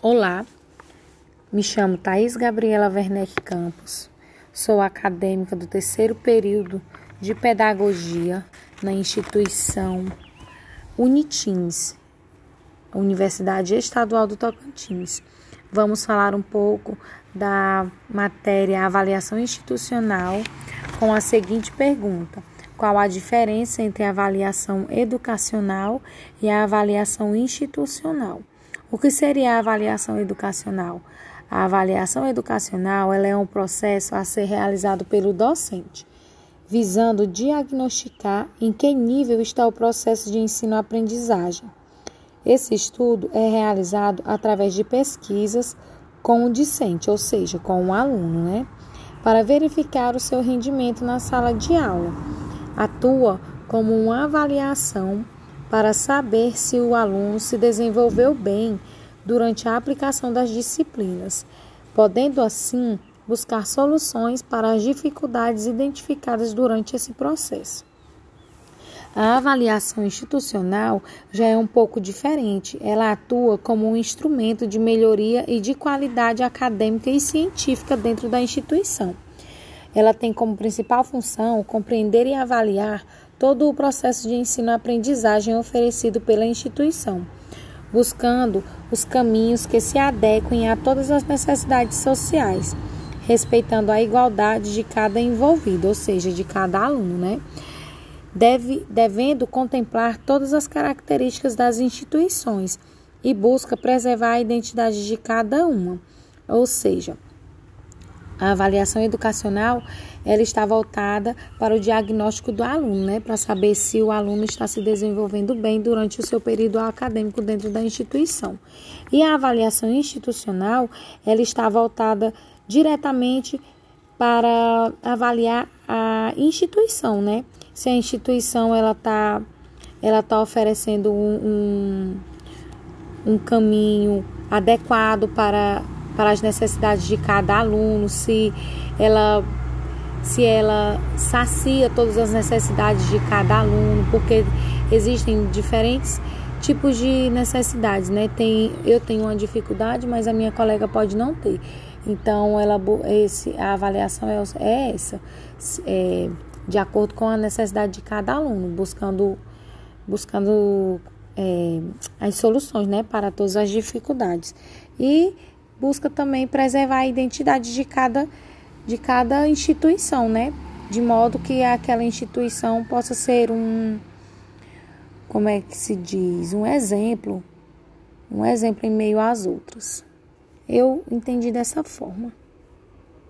Olá, me chamo Thaís Gabriela Werneck Campos, sou acadêmica do terceiro período de Pedagogia na instituição Unitins, Universidade Estadual do Tocantins. Vamos falar um pouco da matéria Avaliação Institucional com a seguinte pergunta: Qual a diferença entre a avaliação educacional e a avaliação institucional? O que seria a avaliação educacional? A avaliação educacional é um processo a ser realizado pelo docente, visando diagnosticar em que nível está o processo de ensino-aprendizagem. Esse estudo é realizado através de pesquisas com o discente, ou seja, com o aluno, né? Para verificar o seu rendimento na sala de aula. Atua como uma avaliação para saber se o aluno se desenvolveu bem durante a aplicação das disciplinas, podendo assim buscar soluções para as dificuldades identificadas durante esse processo. A avaliação institucional já é um pouco diferente. Ela atua como um instrumento de melhoria e de qualidade acadêmica e científica dentro da instituição. Ela tem como principal função compreender e avaliar todo o processo de ensino-aprendizagem oferecido pela instituição, buscando os caminhos que se adequem a todas as necessidades sociais, respeitando a igualdade de cada envolvido, ou seja, de cada aluno, né? Deve, devendo contemplar todas as características das instituições e busca preservar a identidade de cada uma, ou seja, a avaliação educacional ela está voltada para o diagnóstico do aluno, né, para saber se o aluno está se desenvolvendo bem durante o seu período acadêmico dentro da instituição. E a avaliação institucional ela está voltada diretamente para avaliar a instituição, né? Se a instituição ela está ela tá oferecendo um, um, um caminho adequado para para as necessidades de cada aluno, se ela se ela sacia todas as necessidades de cada aluno, porque existem diferentes tipos de necessidades, né? Tem, eu tenho uma dificuldade, mas a minha colega pode não ter. Então, ela, esse, a avaliação é, é essa, é, de acordo com a necessidade de cada aluno, buscando, buscando é, as soluções, né, para todas as dificuldades. E busca também preservar a identidade de cada, de cada instituição, né? De modo que aquela instituição possa ser um, como é que se diz, um exemplo, um exemplo em meio às outras. Eu entendi dessa forma.